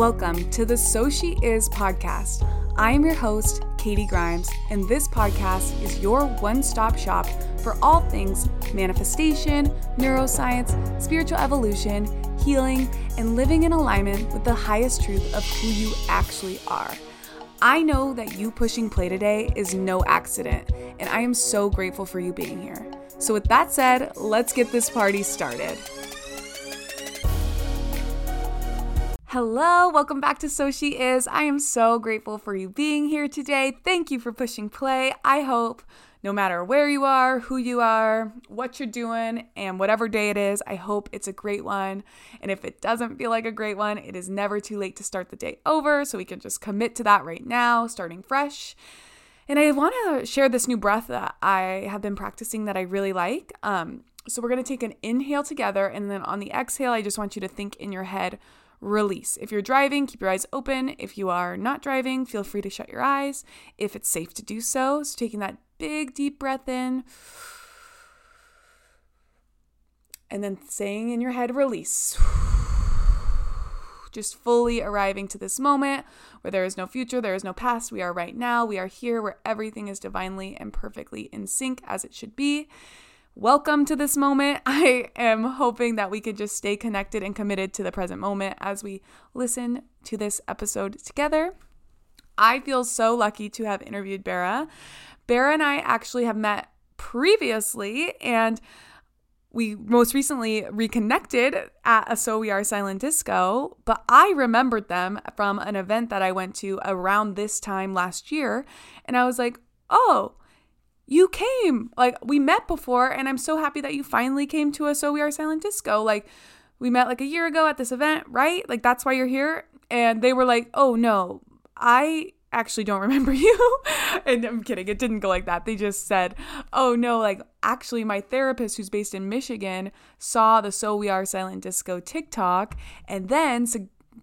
Welcome to the So She Is podcast. I am your host, Katie Grimes, and this podcast is your one stop shop for all things manifestation, neuroscience, spiritual evolution, healing, and living in alignment with the highest truth of who you actually are. I know that you pushing play today is no accident, and I am so grateful for you being here. So, with that said, let's get this party started. Hello, welcome back to So She Is. I am so grateful for you being here today. Thank you for pushing play. I hope no matter where you are, who you are, what you're doing, and whatever day it is, I hope it's a great one. And if it doesn't feel like a great one, it is never too late to start the day over. So we can just commit to that right now, starting fresh. And I want to share this new breath that I have been practicing that I really like. Um, so we're going to take an inhale together, and then on the exhale, I just want you to think in your head, release. If you're driving, keep your eyes open. If you are not driving, feel free to shut your eyes if it's safe to do so. So, taking that big, deep breath in. And then saying in your head, release. Just fully arriving to this moment where there is no future, there is no past. We are right now. We are here where everything is divinely and perfectly in sync as it should be welcome to this moment. I am hoping that we could just stay connected and committed to the present moment as we listen to this episode together. I feel so lucky to have interviewed Bara. Bara and I actually have met previously and we most recently reconnected at a So We Are Silent Disco, but I remembered them from an event that I went to around this time last year. And I was like, oh, you came. Like we met before and I'm so happy that you finally came to us. So We Are Silent Disco. Like we met like a year ago at this event, right? Like that's why you're here. And they were like, "Oh no, I actually don't remember you." and I'm kidding. It didn't go like that. They just said, "Oh no, like actually my therapist who's based in Michigan saw the So We Are Silent Disco TikTok and then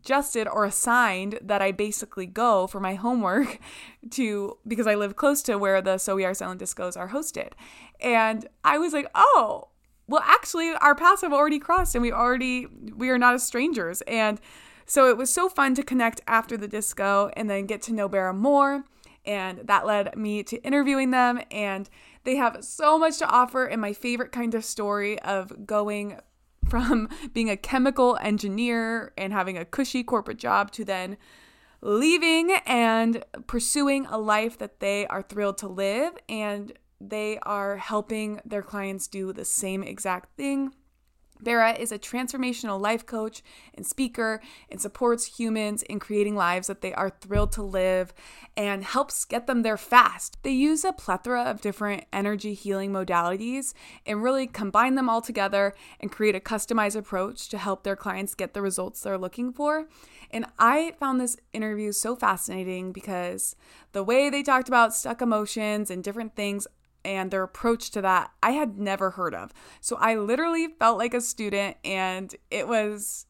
suggested or assigned that I basically go for my homework to because I live close to where the So We Are Silent Discos are hosted. And I was like, oh, well, actually, our paths have already crossed and we already, we are not as strangers. And so it was so fun to connect after the disco and then get to know Bara more. And that led me to interviewing them. And they have so much to offer And my favorite kind of story of going from being a chemical engineer and having a cushy corporate job to then leaving and pursuing a life that they are thrilled to live. And they are helping their clients do the same exact thing Bara is a transformational life coach and speaker and supports humans in creating lives that they are thrilled to live and helps get them there fast. They use a plethora of different energy healing modalities and really combine them all together and create a customized approach to help their clients get the results they're looking for. And I found this interview so fascinating because the way they talked about stuck emotions and different things and their approach to that I had never heard of. So I literally felt like a student and it was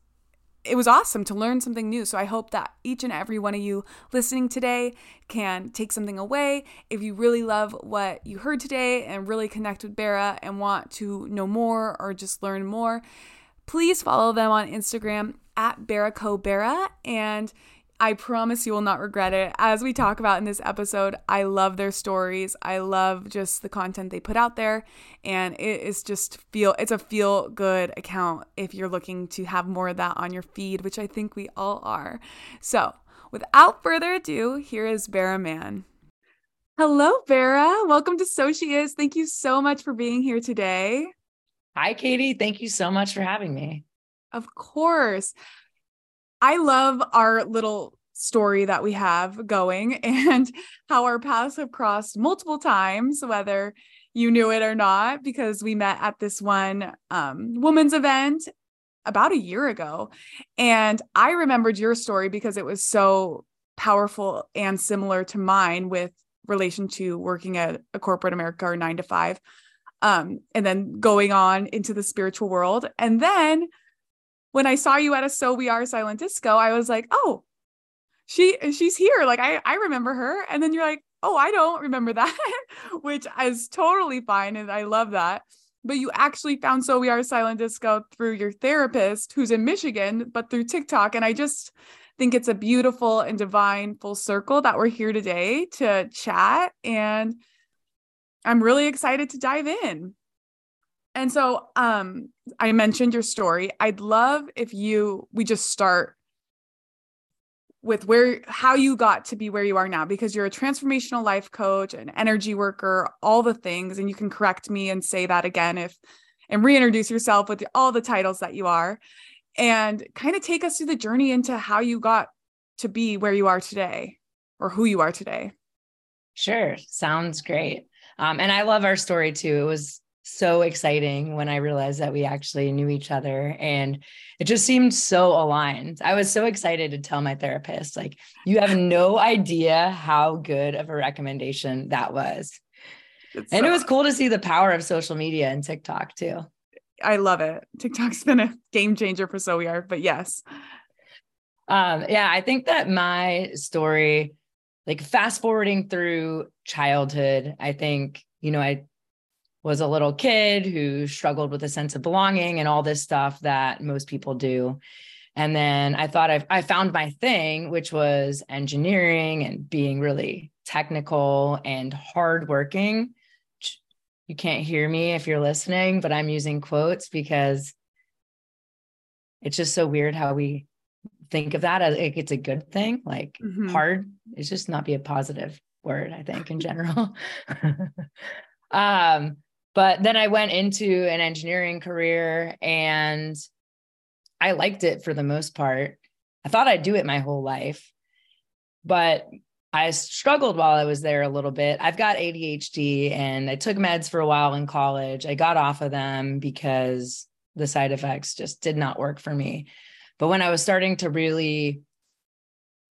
it was awesome to learn something new. So I hope that each and every one of you listening today can take something away. If you really love what you heard today and really connect with Bara and want to know more or just learn more, please follow them on Instagram at Baracobara and I promise you will not regret it. As we talk about in this episode, I love their stories. I love just the content they put out there and it is just feel it's a feel good account if you're looking to have more of that on your feed, which I think we all are. So, without further ado, here is Bara Mann. Hello, Bara. Welcome to So She Is. Thank you so much for being here today. Hi, Katie. Thank you so much for having me. Of course. I love our little story that we have going and how our paths have crossed multiple times, whether you knew it or not, because we met at this one um, women's event about a year ago. And I remembered your story because it was so powerful and similar to mine with relation to working at a corporate America or nine to five. Um, and then going on into the spiritual world. And then when I saw you at a So We Are Silent Disco, I was like, oh, she she's here. Like I I remember her. And then you're like, oh, I don't remember that, which is totally fine. And I love that. But you actually found So We Are Silent Disco through your therapist who's in Michigan, but through TikTok. And I just think it's a beautiful and divine full circle that we're here today to chat. And I'm really excited to dive in. And so um I mentioned your story. I'd love if you we just start with where how you got to be where you are now because you're a transformational life coach an energy worker all the things and you can correct me and say that again if and reintroduce yourself with all the titles that you are. And kind of take us through the journey into how you got to be where you are today or who you are today. Sure. Sounds great. Um, and i love our story too. It was so exciting when I realized that we actually knew each other and it just seemed so aligned. I was so excited to tell my therapist, like, you have no idea how good of a recommendation that was. It's and so- it was cool to see the power of social media and TikTok too. I love it. TikTok's been a game changer for So We Are, but yes. Um, yeah, I think that my story, like fast forwarding through childhood, I think, you know, I was a little kid who struggled with a sense of belonging and all this stuff that most people do. And then I thought I, I found my thing, which was engineering and being really technical and hardworking. You can't hear me if you're listening, but I'm using quotes because it's just so weird how we think of that as like it's a good thing. Like mm-hmm. hard is just not be a positive word, I think, in general. um, but then I went into an engineering career and I liked it for the most part. I thought I'd do it my whole life, but I struggled while I was there a little bit. I've got ADHD and I took meds for a while in college. I got off of them because the side effects just did not work for me. But when I was starting to really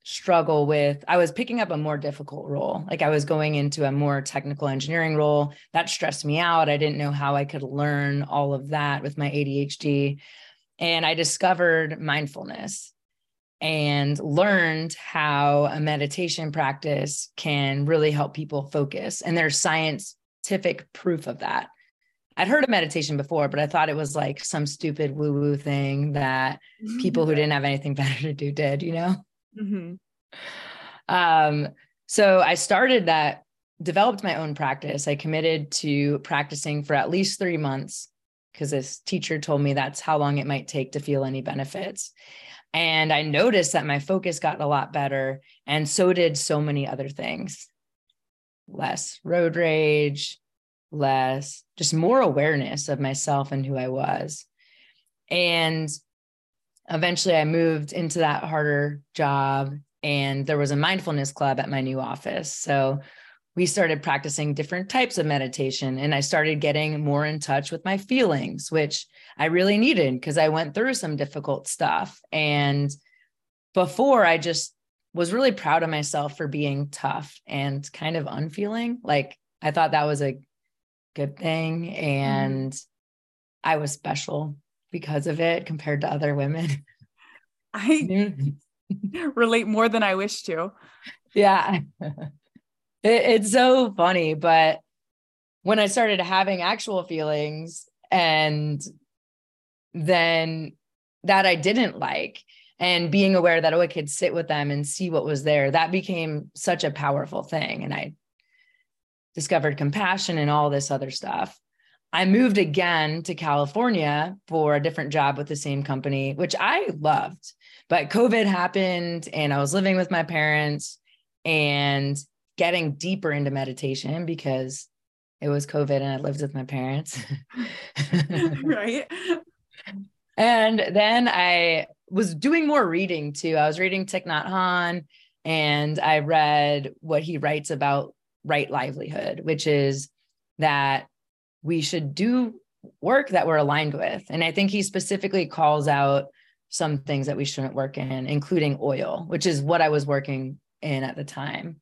struggle with i was picking up a more difficult role. Like i was going into a more technical engineering role. That stressed me out. I didn't know how i could learn all of that with my adhd and i discovered mindfulness and learned how a meditation practice can really help people focus. And there's scientific proof of that. I'd heard of meditation before, but I thought it was like some stupid woo woo thing that mm-hmm. people who didn't have anything better to do did, you know? Mm-hmm. Um, so I started that, developed my own practice. I committed to practicing for at least three months because this teacher told me that's how long it might take to feel any benefits. And I noticed that my focus got a lot better. And so did so many other things less road rage, less, just more awareness of myself and who I was. And eventually I moved into that harder job and there was a mindfulness club at my new office. So we started practicing different types of meditation and I started getting more in touch with my feelings, which I really needed because I went through some difficult stuff. And before I just was really proud of myself for being tough and kind of unfeeling. Like I thought that was a good thing. Mm-hmm. And mm. I was special because of it compared to other women. I relate more than I wish to. Yeah. It, it's so funny. But when I started having actual feelings and then that I didn't like, and being aware that oh, I could sit with them and see what was there, that became such a powerful thing. And I discovered compassion and all this other stuff. I moved again to California for a different job with the same company, which I loved. But COVID happened and I was living with my parents and getting deeper into meditation because it was COVID and I lived with my parents. right. And then I was doing more reading too. I was reading Thich Nhat Hanh and I read what he writes about right livelihood, which is that we should do work that we're aligned with. And I think he specifically calls out some things that we shouldn't work in, including oil, which is what I was working in at the time.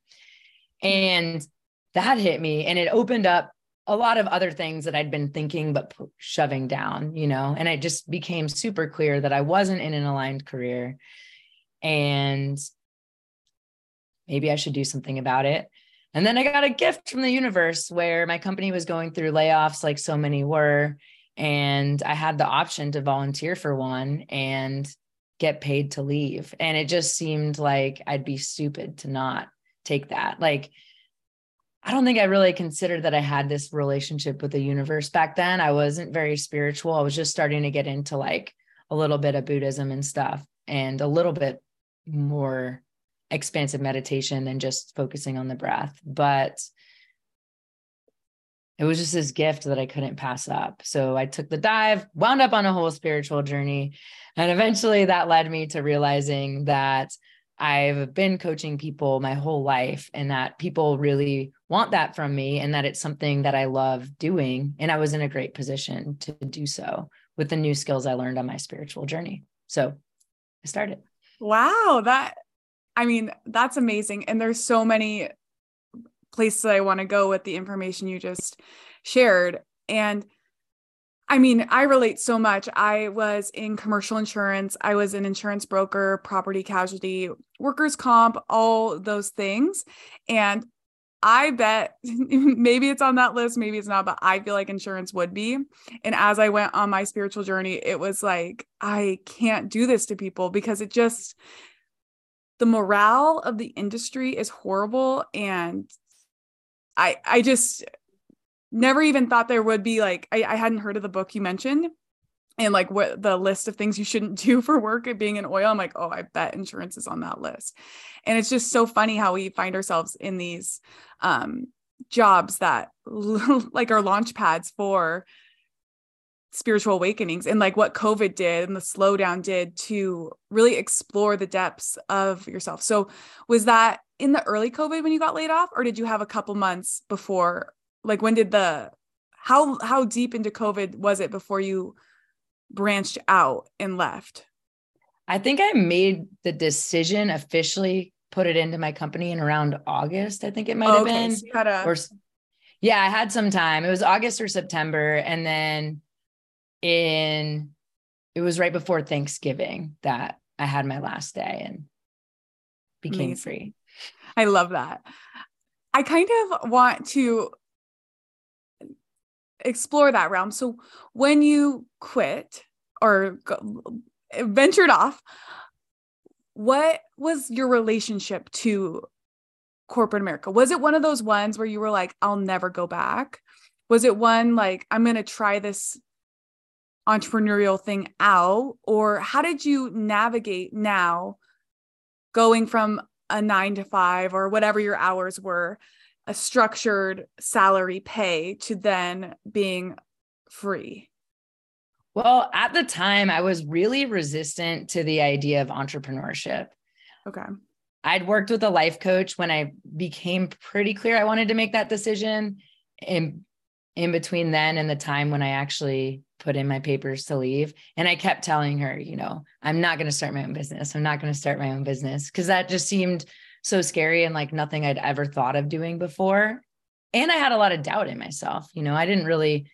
And that hit me and it opened up a lot of other things that I'd been thinking but shoving down, you know, and it just became super clear that I wasn't in an aligned career and maybe I should do something about it. And then I got a gift from the universe where my company was going through layoffs, like so many were. And I had the option to volunteer for one and get paid to leave. And it just seemed like I'd be stupid to not take that. Like, I don't think I really considered that I had this relationship with the universe back then. I wasn't very spiritual. I was just starting to get into like a little bit of Buddhism and stuff and a little bit more expansive meditation than just focusing on the breath. But it was just this gift that I couldn't pass up. So I took the dive, wound up on a whole spiritual journey. And eventually that led me to realizing that I've been coaching people my whole life and that people really want that from me and that it's something that I love doing. And I was in a great position to do so with the new skills I learned on my spiritual journey. So I started. Wow. That, I mean, that's amazing. And there's so many places I want to go with the information you just shared. And I mean, I relate so much. I was in commercial insurance, I was an insurance broker, property casualty, workers' comp, all those things. And I bet maybe it's on that list, maybe it's not, but I feel like insurance would be. And as I went on my spiritual journey, it was like, I can't do this to people because it just, the morale of the industry is horrible. And I, I just, never even thought there would be like I, I hadn't heard of the book you mentioned and like what the list of things you shouldn't do for work at being in oil i'm like oh i bet insurance is on that list and it's just so funny how we find ourselves in these um, jobs that like are launch pads for spiritual awakenings and like what covid did and the slowdown did to really explore the depths of yourself. So was that in the early covid when you got laid off or did you have a couple months before? Like when did the how how deep into covid was it before you branched out and left? I think i made the decision officially put it into my company in around august i think it might have okay. been so a- or yeah i had some time. It was august or september and then in it was right before thanksgiving that i had my last day and became Amazing. free i love that i kind of want to explore that realm. So when you quit or go, ventured off, what was your relationship to corporate America? Was it one of those ones where you were like, I'll never go back? Was it one like, I'm going to try this entrepreneurial thing out? Or how did you navigate now going from a nine to five or whatever your hours were a structured salary pay to then being free? Well, at the time, I was really resistant to the idea of entrepreneurship. Okay. I'd worked with a life coach when I became pretty clear I wanted to make that decision. In, in between then and the time when I actually put in my papers to leave. And I kept telling her, you know, I'm not going to start my own business. I'm not going to start my own business because that just seemed so scary and like nothing I'd ever thought of doing before. And I had a lot of doubt in myself. You know, I didn't really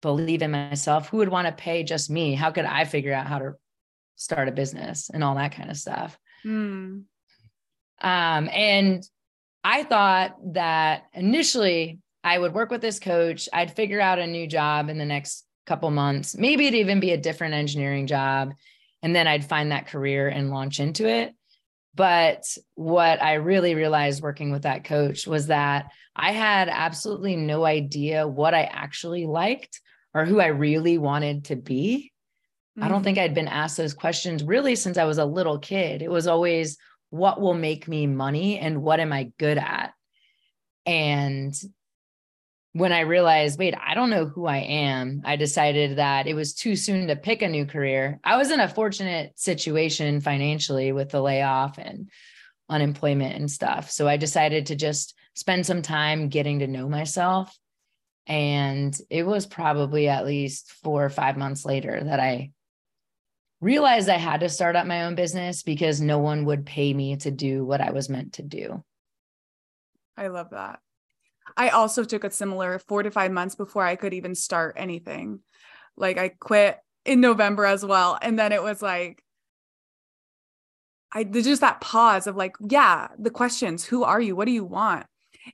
believe in myself. Who would want to pay just me? How could I figure out how to start a business and all that kind of stuff? Mm. Um, and I thought that initially I would work with this coach, I'd figure out a new job in the next couple months. Maybe it'd even be a different engineering job. And then I'd find that career and launch into it. But what I really realized working with that coach was that I had absolutely no idea what I actually liked or who I really wanted to be. Mm-hmm. I don't think mm. I'd been asked those questions really since I was a little kid. It was always, what will make me money and what am I good at? And when I realized, wait, I don't know who I am, I decided that it was too soon to pick a new career. I was in a fortunate situation financially with the layoff and unemployment and stuff. So I decided to just spend some time getting to know myself. And it was probably at least four or five months later that I realized I had to start up my own business because no one would pay me to do what I was meant to do. I love that. I also took a similar four to five months before I could even start anything. Like I quit in November as well. And then it was like, I just that pause of like, yeah, the questions, who are you? What do you want?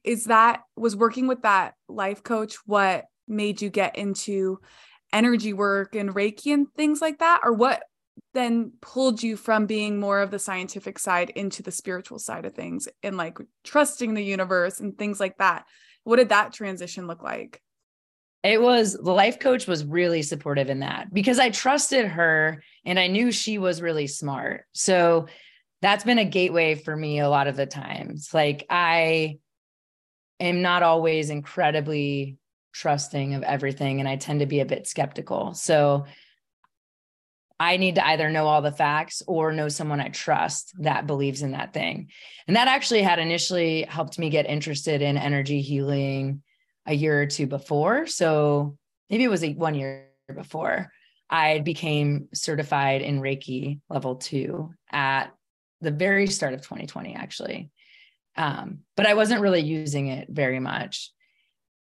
Is that was working with that life coach what made you get into energy work and Reiki and things like that? Or what then pulled you from being more of the scientific side into the spiritual side of things and like trusting the universe and things like that. What did that transition look like? It was the life coach was really supportive in that because I trusted her and I knew she was really smart. So that's been a gateway for me a lot of the times. Like I am not always incredibly trusting of everything and I tend to be a bit skeptical. So I need to either know all the facts or know someone I trust that believes in that thing. And that actually had initially helped me get interested in energy healing a year or two before. So maybe it was a, one year before I became certified in Reiki level two at the very start of 2020, actually. Um, but I wasn't really using it very much.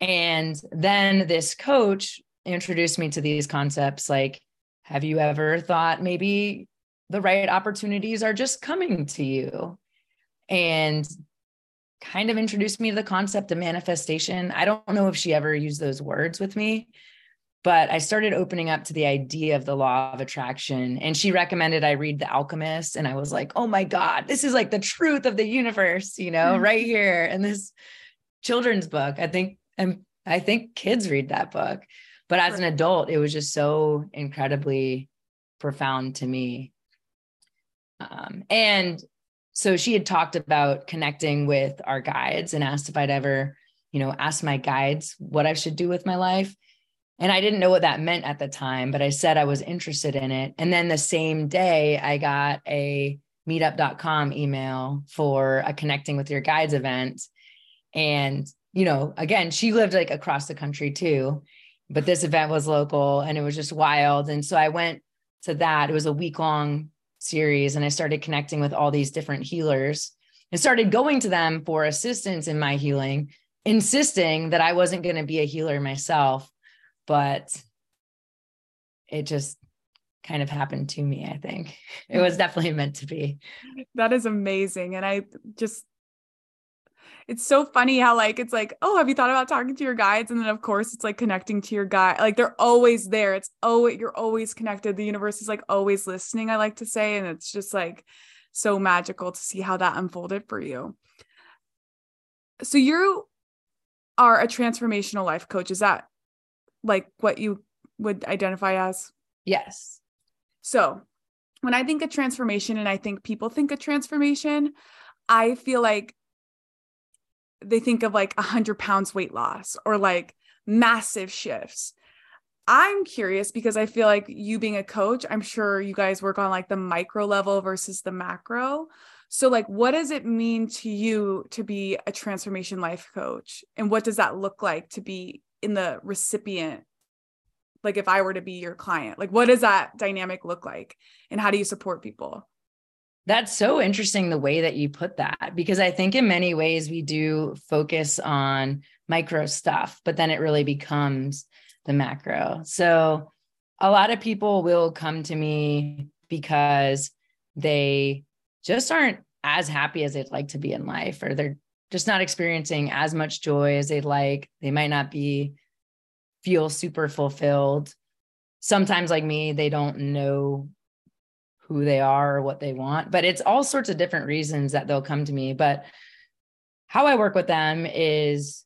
And then this coach introduced me to these concepts like, have you ever thought maybe the right opportunities are just coming to you? And kind of introduced me to the concept of manifestation. I don't know if she ever used those words with me, but I started opening up to the idea of the law of attraction. And she recommended I read The Alchemist. And I was like, oh my God, this is like the truth of the universe, you know, mm-hmm. right here in this children's book. I think, and I think kids read that book. But as an adult, it was just so incredibly profound to me. Um, and so she had talked about connecting with our guides and asked if I'd ever, you know, ask my guides what I should do with my life. And I didn't know what that meant at the time, but I said I was interested in it. And then the same day, I got a meetup.com email for a connecting with your guides event. And, you know, again, she lived like across the country too, but this event was local and it was just wild. And so I went to that. It was a week long series and I started connecting with all these different healers and started going to them for assistance in my healing, insisting that I wasn't going to be a healer myself but it just kind of happened to me, I think. It was definitely meant to be. That is amazing. And I just, it's so funny how, like, it's like, oh, have you thought about talking to your guides? And then, of course, it's like connecting to your guide. Like, they're always there. It's, oh, you're always connected. The universe is like always listening, I like to say. And it's just like so magical to see how that unfolded for you. So, you are a transformational life coach. Is that like what you would identify as? Yes. So, when I think of transformation and I think people think of transformation, I feel like they think of like a hundred pounds weight loss or like massive shifts. I'm curious because I feel like you being a coach, I'm sure you guys work on like the micro level versus the macro. So, like, what does it mean to you to be a transformation life coach? And what does that look like to be in the recipient like if i were to be your client like what does that dynamic look like and how do you support people that's so interesting the way that you put that because i think in many ways we do focus on micro stuff but then it really becomes the macro so a lot of people will come to me because they just aren't as happy as they'd like to be in life or they're just not experiencing as much joy as they'd like. They might not be feel super fulfilled. Sometimes, like me, they don't know who they are or what they want, but it's all sorts of different reasons that they'll come to me. But how I work with them is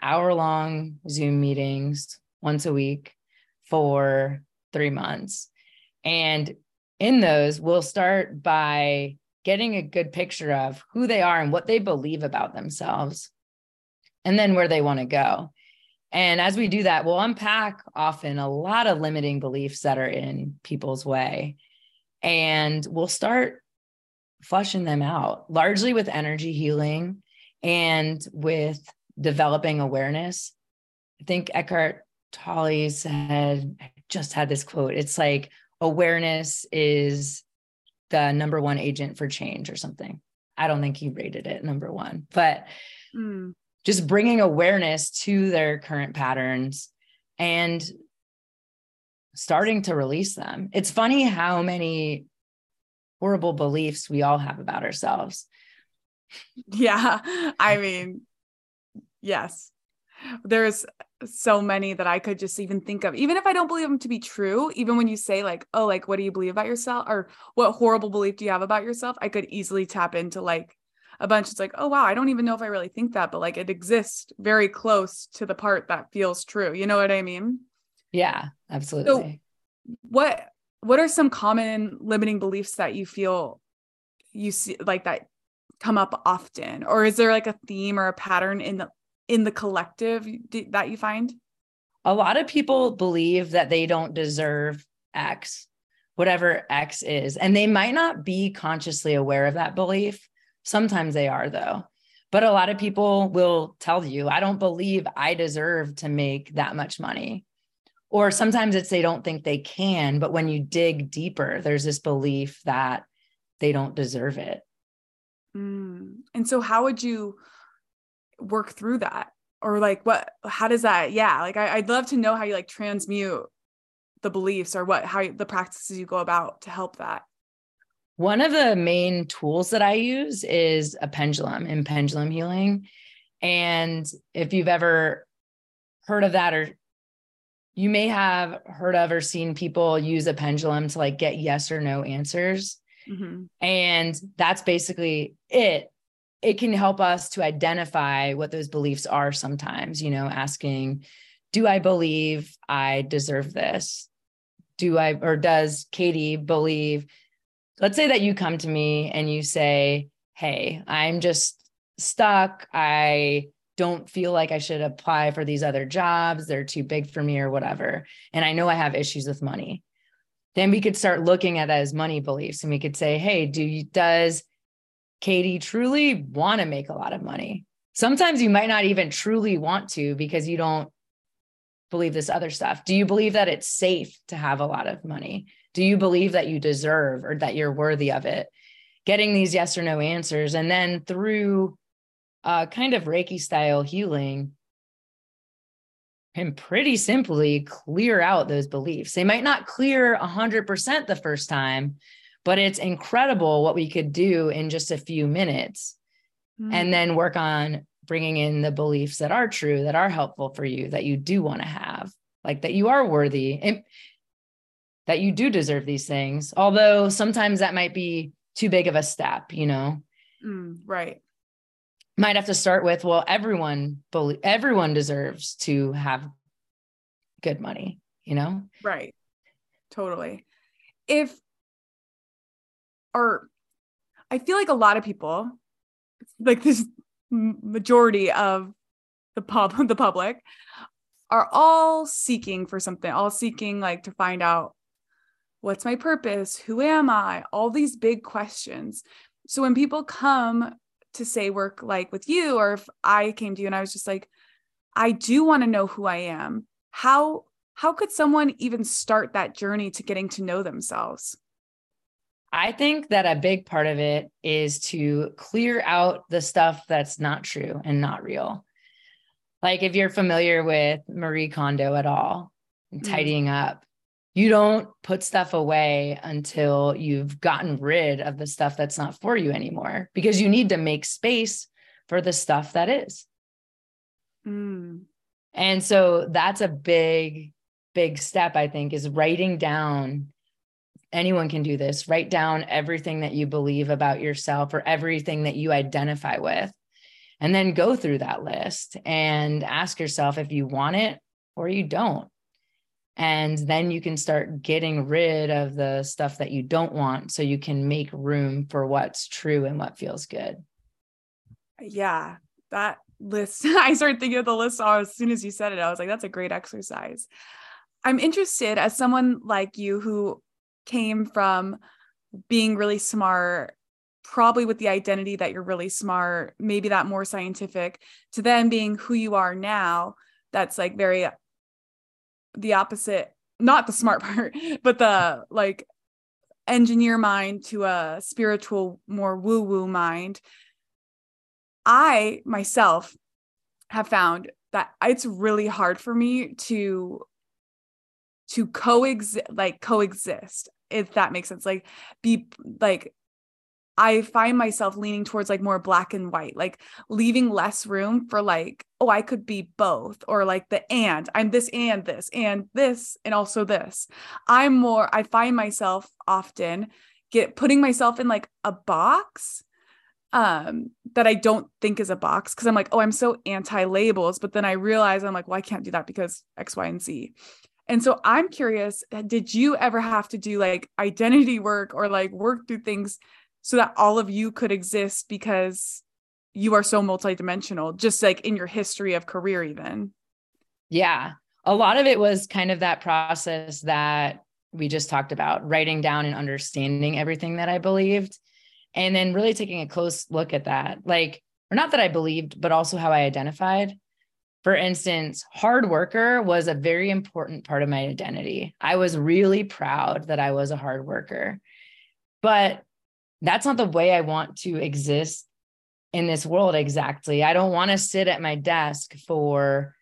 hour long Zoom meetings once a week for three months. And in those, we'll start by getting a good picture of who they are and what they believe about themselves, and then where they want to go. And as we do that, we'll unpack often a lot of limiting beliefs that are in people's way. And we'll start flushing them out largely with energy healing and with developing awareness. I think Eckhart Tolle said, I just had this quote. It's like awareness is the number one agent for change or something. I don't think he rated it number one, but mm. just bringing awareness to their current patterns and starting to release them. It's funny how many horrible beliefs we all have about ourselves. Yeah. I mean, yes. there's so many that I could just even think of, even if I don't believe them to be true. Even when you say, like, oh, like, what do you believe about yourself? Or what horrible belief do you have about yourself? I could easily tap into like a bunch. It's like, oh, wow, I don't even know if I really think that, but like it exists very close to the part that feels true. You know what I mean? Yeah, absolutely. So what what are some common limiting beliefs that you feel you see like that come up often? Or is there like a theme or a pattern in the in the collective that you find? A lot of people believe that they don't deserve x whatever x is and they might not be consciously aware of that belief. Sometimes they are though. But a lot of people will tell you i don't believe i deserve to make that much money or sometimes it's they don't think they can but when you dig deeper there's this belief that they don't deserve it. Mm. and so how would you work through that? Or like what how does that yeah like I, would love to know how you like transmute the beliefs or what how you, the practices you go about to help that. One of the main tools that i use is a pendulum in pendulum healing. And if you've ever heard of that or you may have heard of or seen people use a pendulum to like get yes or no answers. Mm-hmm. And that's basically it. It can help us to identify what those beliefs are sometimes, you know, asking, do I believe I deserve this? Do I, or does Katie believe? Let's say that you come to me and you say, Hey, I'm just stuck. I don't feel like I should apply for these other jobs. They're too big for me or whatever. And I know I have issues with money. Then we could start looking at that as money beliefs and we could say, hey, do you, does Katie truly want to make a lot of money? Sometimes you might not even truly want to because you don't believe this other stuff. Do you believe that it's safe to have a lot of money? Do you believe that you deserve or that you're worthy of it? Getting these yes or no answers. And then through uh, kind of Reiki style healing can pretty simply clear out those beliefs. They might not clear 100% the first time, but it's incredible what we could do in just a few minutes mm-hmm. and then work on bringing in the beliefs that are true, that are helpful for you, that you do want to have, like that you are worthy and that you do deserve these things. Although sometimes that might be too big of a step, you know? Mm, right might have to start with well everyone everyone deserves to have good money you know? Right. Totally. If or i feel like a lot of people like this majority of the pub the public are all seeking for something all seeking like to find out what's my purpose? Who am i? All these big questions. So when people come to say work like with you or if I came to you and I was just like I do want to know who I am how how could someone even start that journey to getting to know themselves I think that a big part of it is to clear out the stuff that's not true and not real. Like if you're familiar with Marie Kondo at all, mm. tidying up, you don't put stuff away until you've gotten rid of the stuff that's not for you anymore because you need to make space for the stuff that is. Mm. And so that's a big, big step, I think, is writing down. Anyone can do this. Write down everything that you believe about yourself or everything that you identify with. And then go through that list and ask yourself if you want it or you don't and then you can start getting rid of the stuff that you don't want so you can make room for what's true and what feels good. Yeah that list i started thinking of the list as soon as you said it i was like that's a great exercise. I'm interested as someone like you who came from being really smart probably with the identity that you're really smart maybe that more scientific to then being who you are now that's like very the opposite, not the smart part, but the like engineer mind to a spiritual, more woo woo mind. I myself have found that it's really hard for me to to coexist like coexist if that makes sense like be like I find myself leaning towards like more black and white, like leaving less room for like, oh, I could be both, or like the and I'm this and this and this and also this. I'm more, I find myself often get putting myself in like a box um that I don't think is a box because I'm like, oh, I'm so anti labels, but then I realize I'm like, well, I can't do that because X, Y, and Z. And so I'm curious, did you ever have to do like identity work or like work through things so that all of you could exist because you are so multidimensional, just like in your history of career, even? Yeah. A lot of it was kind of that process that we just talked about, writing down and understanding everything that I believed. And then really taking a close look at that. Like, or not that I believed, but also how I identified. For instance, hard worker was a very important part of my identity. I was really proud that I was a hard worker. But that's not the way I want to exist in this world exactly. I don't want to sit at my desk for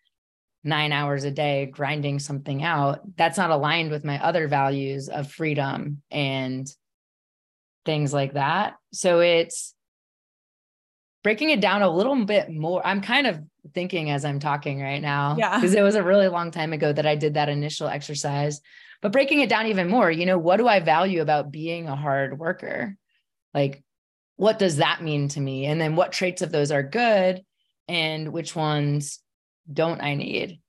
nine hours a day grinding something out. That's not aligned with my other values of freedom and things like that. So it's breaking it down a little bit more. I'm kind of thinking as I'm talking right now. Yeah. Because it was a really long time ago that I did that initial exercise. But breaking it down even more, you know, what do I value about being a hard worker? Like, what does that mean to me? And then what traits of those are good and which ones don't I need?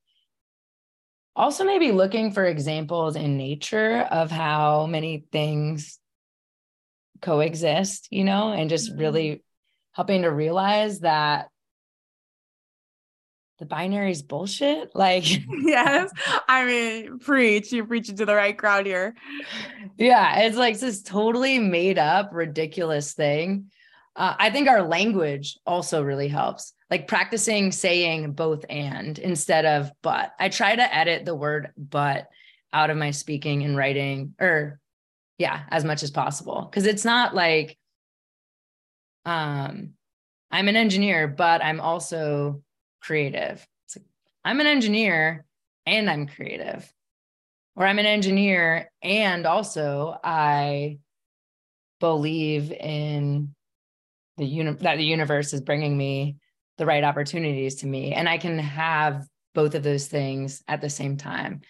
Also, maybe looking for examples in nature of how many things coexist, you know, and just mm-hmm. really helping to realize that the binary is bullshit. Like, yes, I mean, preach, you're preaching to the right crowd here. Yeah, it's like this totally made up, ridiculous thing. Uh, I think our language also really helps, like practicing saying both and instead of but. I try to edit the word but out of my speaking and writing, or yeah, as much as possible. Cause it's not like, um, I'm an engineer, but I'm also creative. It's like, I'm an engineer and I'm creative. Or I'm an engineer and also I believe in the uni- that the universe is bringing me the right opportunities to me and I can have both of those things at the same time.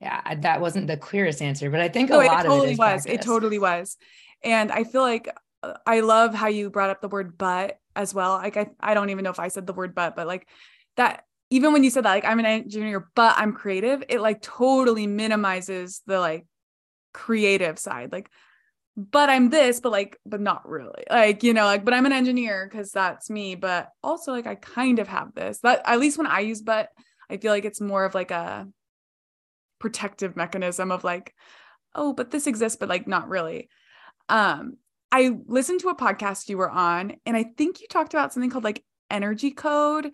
Yeah, that wasn't the clearest answer, but I think no, a lot it totally of it was. Practice. It totally was. And I feel like uh, I love how you brought up the word but as well. Like I, I don't even know if I said the word but, but like that even when you said that, like I'm an engineer, but I'm creative, it like totally minimizes the like creative side. Like, but I'm this, but like, but not really. Like, you know, like, but I'm an engineer because that's me. But also like I kind of have this. That at least when I use but, I feel like it's more of like a protective mechanism of like, oh, but this exists, but like not really. Um, I listened to a podcast you were on, and I think you talked about something called like energy code,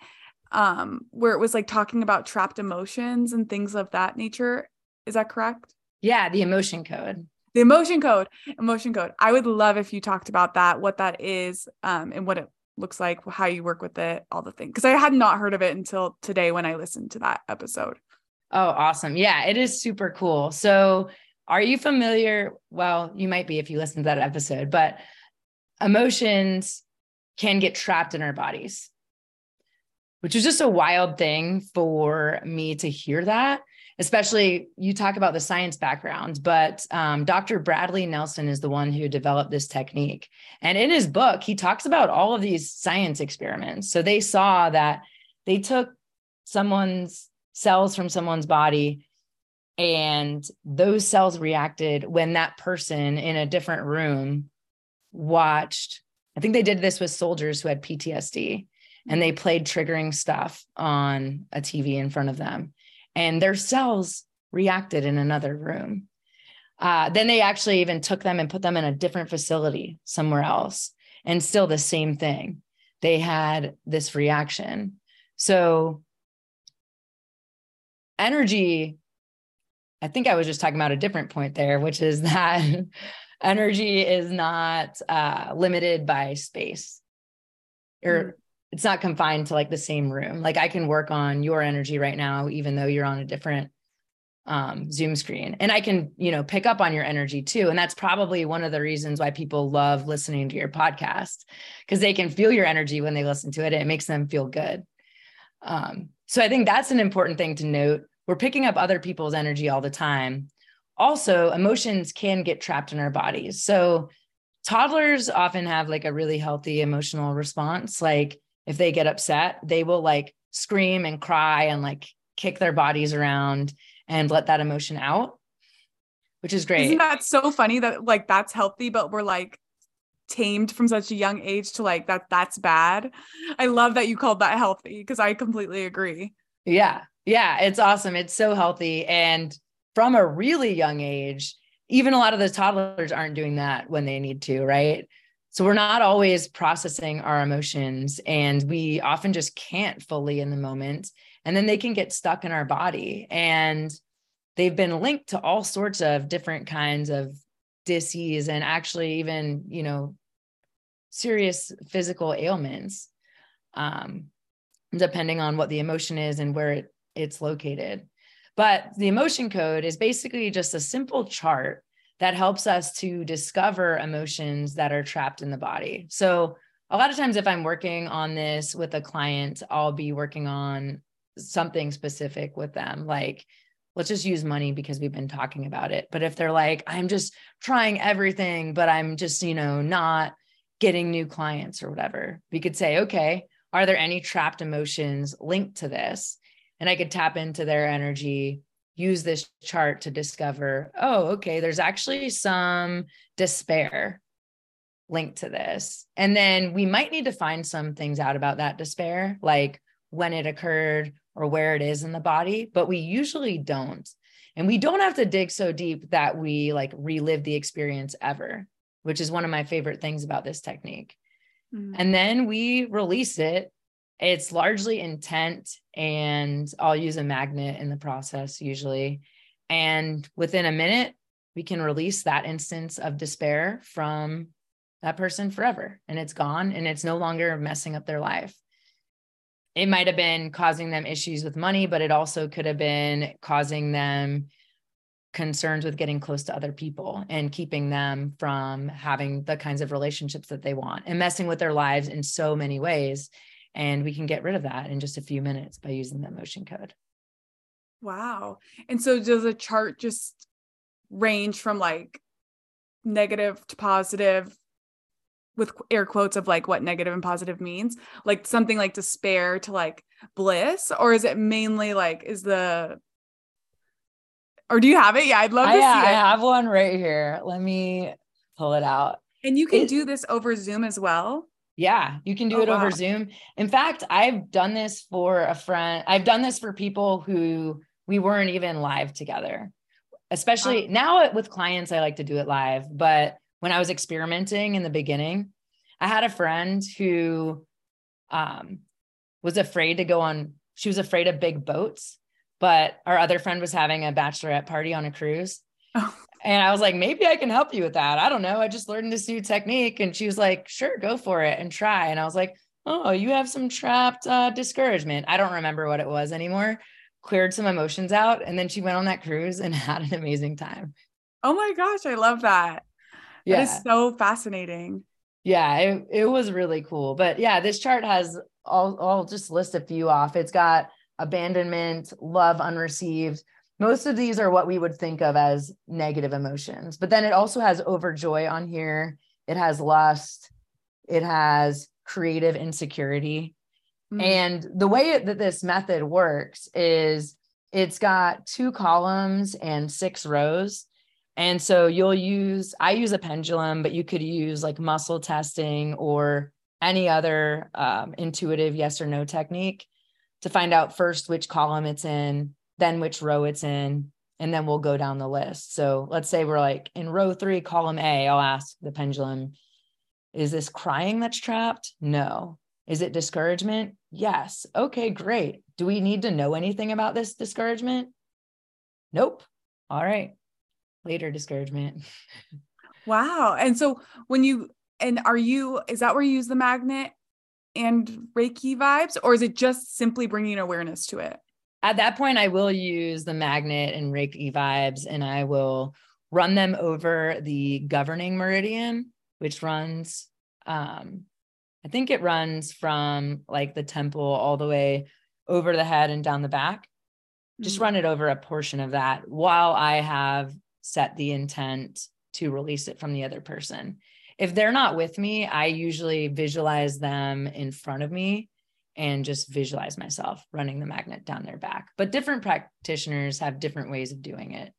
um, where it was like talking about trapped emotions and things of that nature. Is that correct? Yeah, the emotion code. The emotion code, emotion code. I would love if you talked about that, what that is, um, and what it looks like, how you work with it, all the things. Because I had not heard of it until today when I listened to that episode. Oh, awesome. Yeah, it is super cool. So are you familiar? Well, you might be if you listen to that episode, but emotions can get trapped in our bodies, which is just a wild thing for me to hear that. Especially, you talk about the science background, but um, Dr. Bradley Nelson is the one who developed this technique. And in his book, he talks about all of these science experiments. So they saw that they took someone's cells from someone's body and those cells reacted when that person in a different room watched. I think they did this with soldiers who had PTSD and they played triggering stuff on a TV in front of them, and their cells reacted in another room. Uh, then they actually even took them and put them in a different facility somewhere else, and still the same thing. They had this reaction. So, energy I think I was just talking about a different point there, which is that energy is not uh, limited by space or mm. it's not confined to like the same room. Like I can work on your energy right now, even though you're on a different um, Zoom screen. And I can, you know, pick up on your energy too. And that's probably one of the reasons why people love listening to your podcast because they can feel your energy when they listen to it. And it makes them feel good. Um, so I think that's an important thing to note. We're picking up other people's energy all the time. Also, emotions can get trapped in our bodies. So toddlers often have like a really healthy emotional response. Like if they get upset, they will like scream and cry and like kick their bodies around and let that emotion out, which is great. Isn't that so funny that like that's healthy, but we're like tamed from such a young age to like that that's bad. I love that you called that healthy because I completely agree. Yeah. Yeah, it's awesome. It's so healthy and from a really young age, even a lot of the toddlers aren't doing that when they need to, right? So we're not always processing our emotions and we often just can't fully in the moment and then they can get stuck in our body and they've been linked to all sorts of different kinds of disease and actually even you know serious physical ailments um, depending on what the emotion is and where it, it's located. But the emotion code is basically just a simple chart that helps us to discover emotions that are trapped in the body. So a lot of times if i'm working on this with a client i'll be working on something specific with them like let's just use money because we've been talking about it. But if they're like i'm just trying everything but i'm just you know not getting new clients or whatever we could say okay are there any trapped emotions linked to this and i could tap into their energy use this chart to discover oh okay there's actually some despair linked to this and then we might need to find some things out about that despair like when it occurred or where it is in the body, but we usually don't. And we don't have to dig so deep that we like relive the experience ever, which is one of my favorite things about this technique. Mm-hmm. And then we release it. It's largely intent, and I'll use a magnet in the process usually. And within a minute, we can release that instance of despair from that person forever. And it's gone and it's no longer messing up their life it might have been causing them issues with money, but it also could have been causing them concerns with getting close to other people and keeping them from having the kinds of relationships that they want and messing with their lives in so many ways. And we can get rid of that in just a few minutes by using the emotion code. Wow. And so does a chart just range from like negative to positive with air quotes of like what negative and positive means? Like something like despair to like bliss? Or is it mainly like is the or do you have it? Yeah i'd love to I, see yeah, it. i have one right here. Let me pull it out. And you can it, do this over zoom as well yeah you can do oh, it wow. over zoom in fact i've done this for a friend i've done this for people who we weren't even live together especially wow. now with clients i like to do it live but when I was experimenting in the beginning, I had a friend who um, was afraid to go on, she was afraid of big boats, but our other friend was having a bachelorette party on a cruise. Oh. And I was like, maybe I can help you with that. I don't know. I just learned this new technique. And she was like, sure, go for it and try. And I was like, oh, you have some trapped uh, discouragement. I don't remember what it was anymore. Cleared some emotions out. And then she went on that cruise and had an amazing time. Oh my gosh, I love that yeah. That is so fascinating. Yeah, it, it was really cool. But yeah, this chart has I'll, I'll just list a few off. It's got abandonment, love unreceived. Most of these are what we would think of as negative emotions. But then it also has overjoy on here. It has lust. It has creative insecurity. Mm-hmm. And the way that this method works is it's got two columns and six rows. And so you'll use, I use a pendulum, but you could use like muscle testing or any other um, intuitive yes or no technique to find out first which column it's in, then which row it's in, and then we'll go down the list. So let's say we're like in row three, column A, I'll ask the pendulum, is this crying that's trapped? No. Is it discouragement? Yes. Okay, great. Do we need to know anything about this discouragement? Nope. All right later discouragement. Wow. And so when you, and are you, is that where you use the magnet and Reiki vibes, or is it just simply bringing awareness to it? At that point, I will use the magnet and Reiki vibes and I will run them over the governing meridian, which runs, um, I think it runs from like the temple all the way over the head and down the back. Just mm-hmm. run it over a portion of that while I have set the intent to release it from the other person. If they're not with me, I usually visualize them in front of me and just visualize myself running the magnet down their back. But different practitioners have different ways of doing it.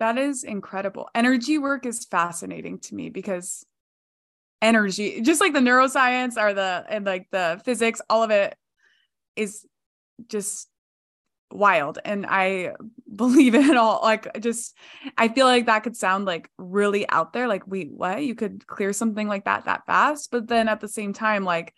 That is incredible. Energy work is fascinating to me because energy, just like the neuroscience or the and like the physics, all of it is just wild and i believe it all like just i feel like that could sound like really out there like wait what you could clear something like that that fast but then at the same time like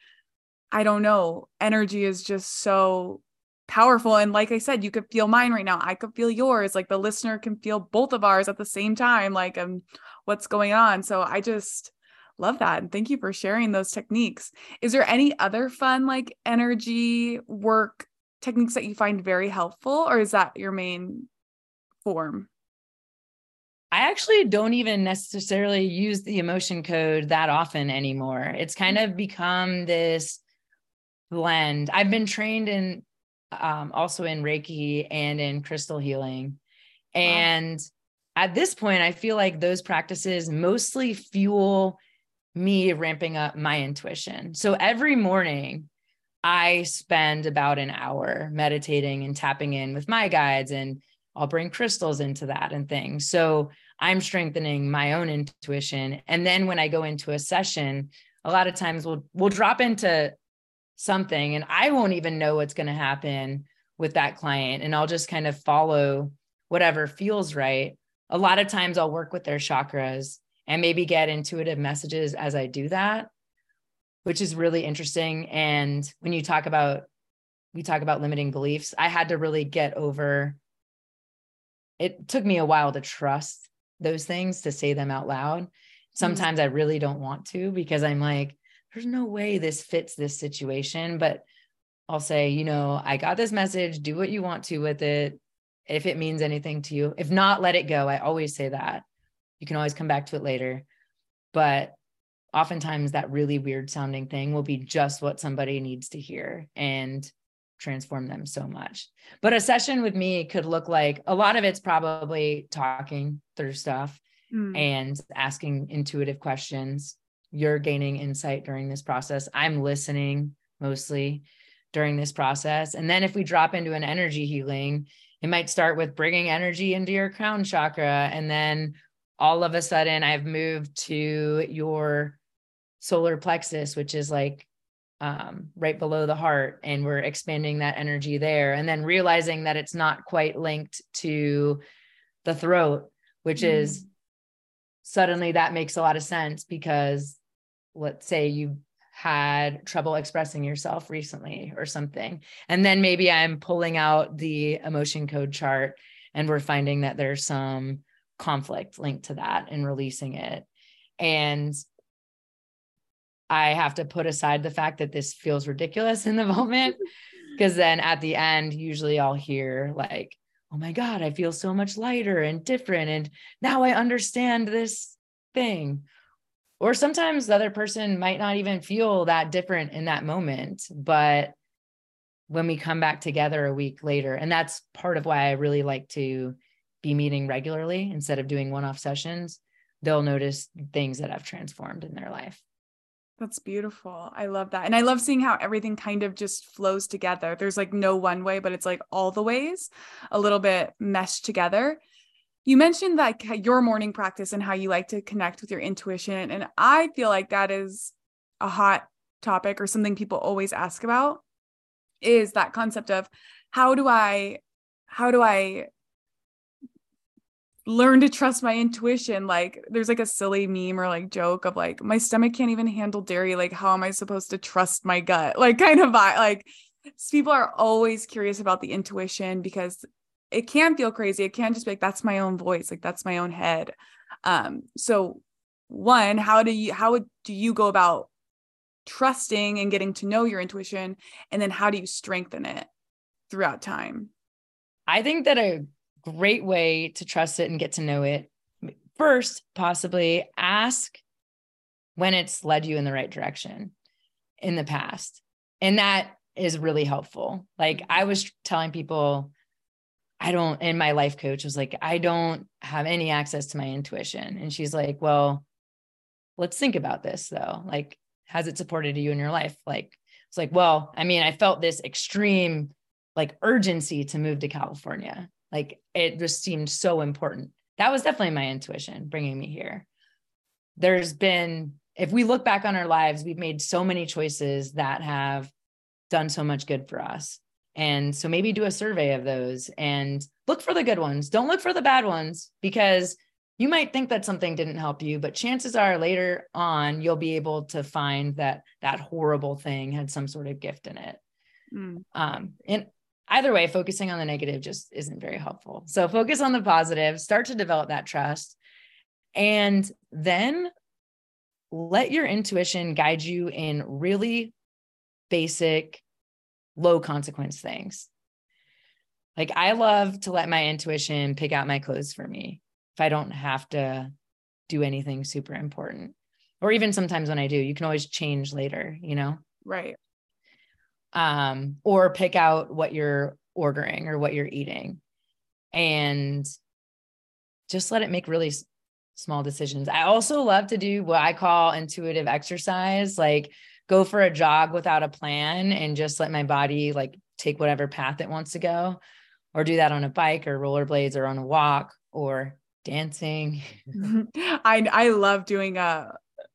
i don't know. Energy is just so powerful. And like i said you could feel mine right now. I could feel yours. Like the listener can feel both of ours at the same time like um what's going on. So i just love that. And thank you for sharing those techniques. Is there any other fun like energy work techniques that you find very helpful or is that your main form? I actually don't even necessarily use the emotion code that often anymore. It's kind of become this blend. I've been trained in um, also in Reiki and in crystal healing. And wow. at this point, I feel like those practices mostly fuel me ramping up my intuition. So every morning, I spend about an hour meditating and tapping in with my guides, and I'll bring crystals into that and things. So I'm strengthening my own intuition. And then when I go into a session, a lot of times we'll we'll drop into something and I won't even know what's going to happen with that client and I'll just kind of follow whatever feels right. A lot of times I'll work with their chakras and maybe get intuitive messages as I do that, which is really interesting and when you talk about we talk about limiting beliefs, I had to really get over it took me a while to trust those things to say them out loud. Mm-hmm. Sometimes mm-hmm. I really don't want to because I'm like there's no way this fits this situation. But I'll say, you know, I got this message, do what you want to with it. If it means anything to you, if not, let it go. I always say that. You can always come back to it later. But oftentimes that really weird sounding thing will be just what somebody needs to hear and transform them so much. But a session with me could look like a lot of it's probably talking through stuff mm. and asking intuitive questions you're gaining insight during this process. I'm listening mostly during this process. And then if we drop into an energy healing, it might start with bringing energy into your crown chakra. And then all of a sudden, I've moved to your solar plexus, which is like um, right below the heart. And we're expanding that energy there. And then realizing that it's not quite linked to the throat, which mm. is suddenly that makes a lot of sense because let's say you had trouble expressing yourself recently or something and then maybe i'm pulling out the emotion code chart and we're finding that there's some conflict linked to that and releasing it and i have to put aside the fact that this feels ridiculous in the moment because then at the end usually i'll hear like oh my God, I feel so much lighter and different. And now I understand this thing. Or sometimes the other person might not even feel that different in that moment. But when we come back together a week later, and that's part of why I really like to be meeting regularly instead of doing one off sessions, they'll notice things that have transformed in their life. That's beautiful. I love that. And I love seeing how everything kind of just flows together. There's like no one way, but it's like all the ways a little bit meshed together. You mentioned like your morning practice and how you like to connect with your intuition. And I feel like that is a hot topic or something people always ask about is that concept of how do I how do I learn to trust my intuition. Like there's like a silly meme or like joke of like my stomach can't even handle dairy. Like how am I supposed to trust my gut? Like kind of like people are always curious about the intuition because it can feel crazy. It can just be like that's my own voice. Like that's my own head. Um so one, how do you how would do you go about trusting and getting to know your intuition and then how do you strengthen it throughout time? I think that a great way to trust it and get to know it first, possibly ask when it's led you in the right direction in the past. And that is really helpful. Like I was telling people, I don't, and my life coach was like, I don't have any access to my intuition. And she's like, well, let's think about this though. Like, has it supported you in your life? Like, it's like, well, I mean, I felt this extreme like urgency to move to California. Like it just seemed so important. That was definitely my intuition bringing me here. There's been, if we look back on our lives, we've made so many choices that have done so much good for us. And so maybe do a survey of those and look for the good ones. Don't look for the bad ones because you might think that something didn't help you, but chances are later on you'll be able to find that that horrible thing had some sort of gift in it. Mm. Um, and either way, focusing on the negative just isn't very helpful. So focus on the positive, start to develop that trust, and then let your intuition guide you in really basic, low consequence things. Like I love to let my intuition pick out my clothes for me if I don't have to do anything super important. Or even sometimes when I do, you can always change later, you know? Right. Um, or pick out what you're ordering or what you're eating and just let it make really s- small decisions. I also love to do what I call intuitive exercise, like go for a jog without a plan and just let my body like take whatever path it wants to go or do that on a bike or rollerblades or on a walk or dancing. I I love doing a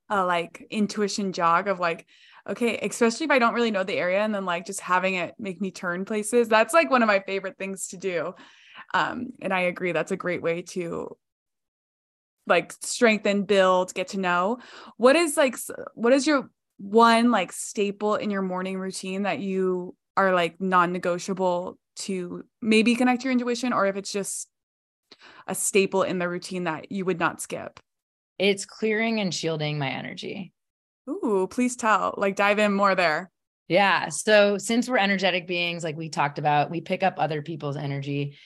a like intuition jog of like okay, especially if I don't really know the area and then like just having it make me turn places. That's like one of my favorite things to do. Um and I agree that's a great way to like strengthen, build, get to know. What is like what is your one like staple in your morning routine that you are like non-negotiable to maybe connect your intuition or if it's just a staple in the routine that you would not skip? It's clearing and shielding my energy. Ooh, please tell. Like dive in more there. Yeah. So since we're energetic beings, like we talked about, we pick up other people's energy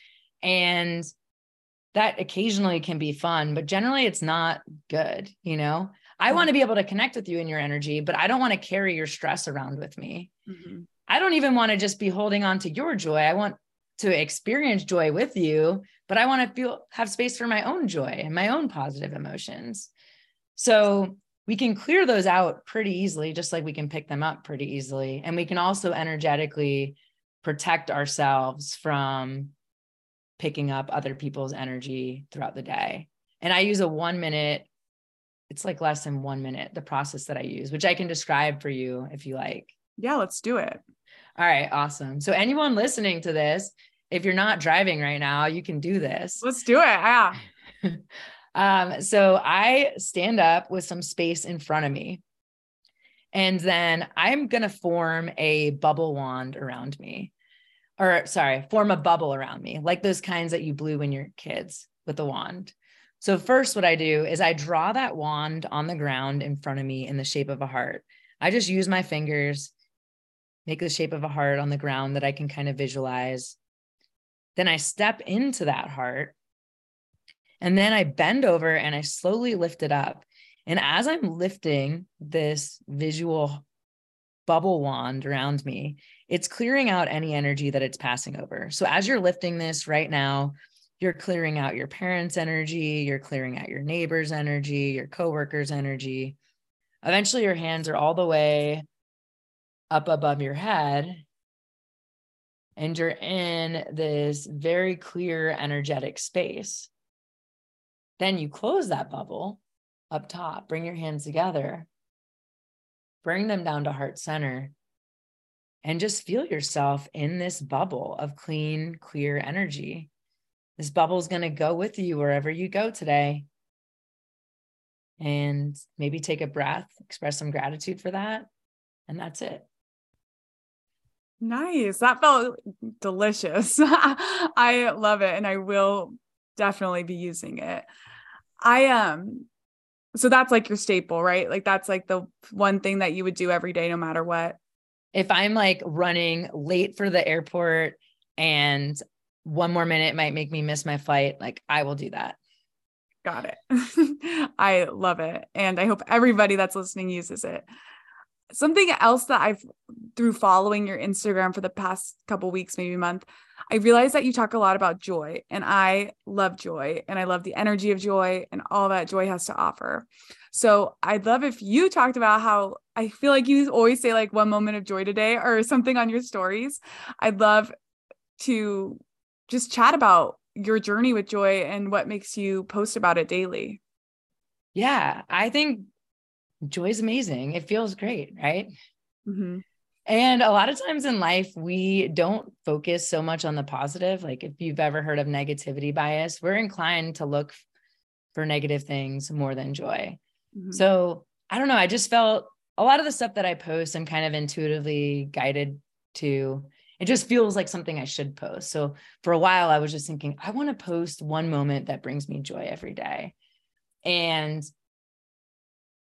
and that occasionally can be fun, but generally it's not good, you know? I want to be able to connect with you in your energy, but I don't want to carry your stress around with me. Mm-hmm. I don't even want to just be holding on to your joy. I want to experience joy with you, but I want to feel have space for my own joy and my own positive emotions. So we can clear those out pretty easily, just like we can pick them up pretty easily. And we can also energetically protect ourselves from picking up other people's energy throughout the day. And I use a one minute, it's like less than one minute, the process that I use, which I can describe for you if you like. Yeah, let's do it. All right, awesome. So anyone listening to this, if you're not driving right now, you can do this. Let's do it. Yeah. um, so I stand up with some space in front of me. And then I'm going to form a bubble wand around me. Or sorry, form a bubble around me, like those kinds that you blew when you're kids with a wand. So first what I do is I draw that wand on the ground in front of me in the shape of a heart. I just use my fingers make the shape of a heart on the ground that I can kind of visualize. Then I step into that heart. And then I bend over and I slowly lift it up. And as I'm lifting this visual bubble wand around me, it's clearing out any energy that it's passing over. So as you're lifting this right now, you're clearing out your parents' energy, you're clearing out your neighbor's energy, your coworker's energy. Eventually, your hands are all the way up above your head and you're in this very clear energetic space. Then you close that bubble up top, bring your hands together, bring them down to heart center, and just feel yourself in this bubble of clean, clear energy. This bubble is going to go with you wherever you go today. And maybe take a breath, express some gratitude for that. And that's it. Nice. That felt delicious. I love it and I will definitely be using it. I um so that's like your staple, right? Like that's like the one thing that you would do every day no matter what. If I'm like running late for the airport and one more minute might make me miss my flight, like I will do that. Got it. I love it. And I hope everybody that's listening uses it. Something else that I've through following your Instagram for the past couple weeks, maybe month, I realized that you talk a lot about joy and I love joy and I love the energy of joy and all that joy has to offer. So I'd love if you talked about how I feel like you always say like one moment of joy today or something on your stories. I'd love to just chat about your journey with joy and what makes you post about it daily. Yeah, I think joy is amazing. It feels great, right? Mm-hmm. And a lot of times in life, we don't focus so much on the positive. Like if you've ever heard of negativity bias, we're inclined to look for negative things more than joy. Mm-hmm. So I don't know. I just felt a lot of the stuff that I post, I'm kind of intuitively guided to. It just feels like something I should post. So for a while, I was just thinking, I want to post one moment that brings me joy every day. And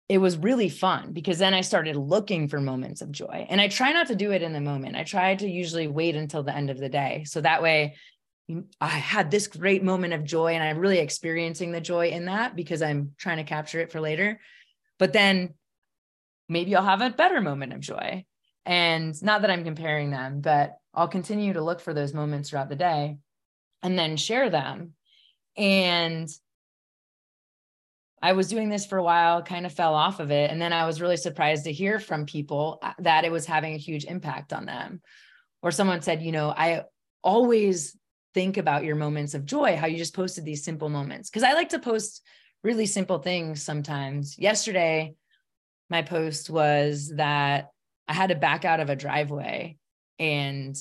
it was really fun because then I started looking for moments of joy. And I try not to do it in the moment. I try to usually wait until the end of the day. So that way mm, I had this great moment of joy and I'm really experiencing the joy in that because I'm trying to capture it for later. But then maybe I'll have a better moment of joy. And not that I'm comparing them, but I'll continue to look for those moments throughout the day and then share them. And I was doing this for a while, kind of fell off of it. And then I was really surprised to hear from people uh, that it was having a huge impact on them. Or someone said, you know, I always think about your moments of joy, how you just posted these simple moments. Cause I like to post really simple things sometimes. Yesterday, my post was that I had to back out of a driveway and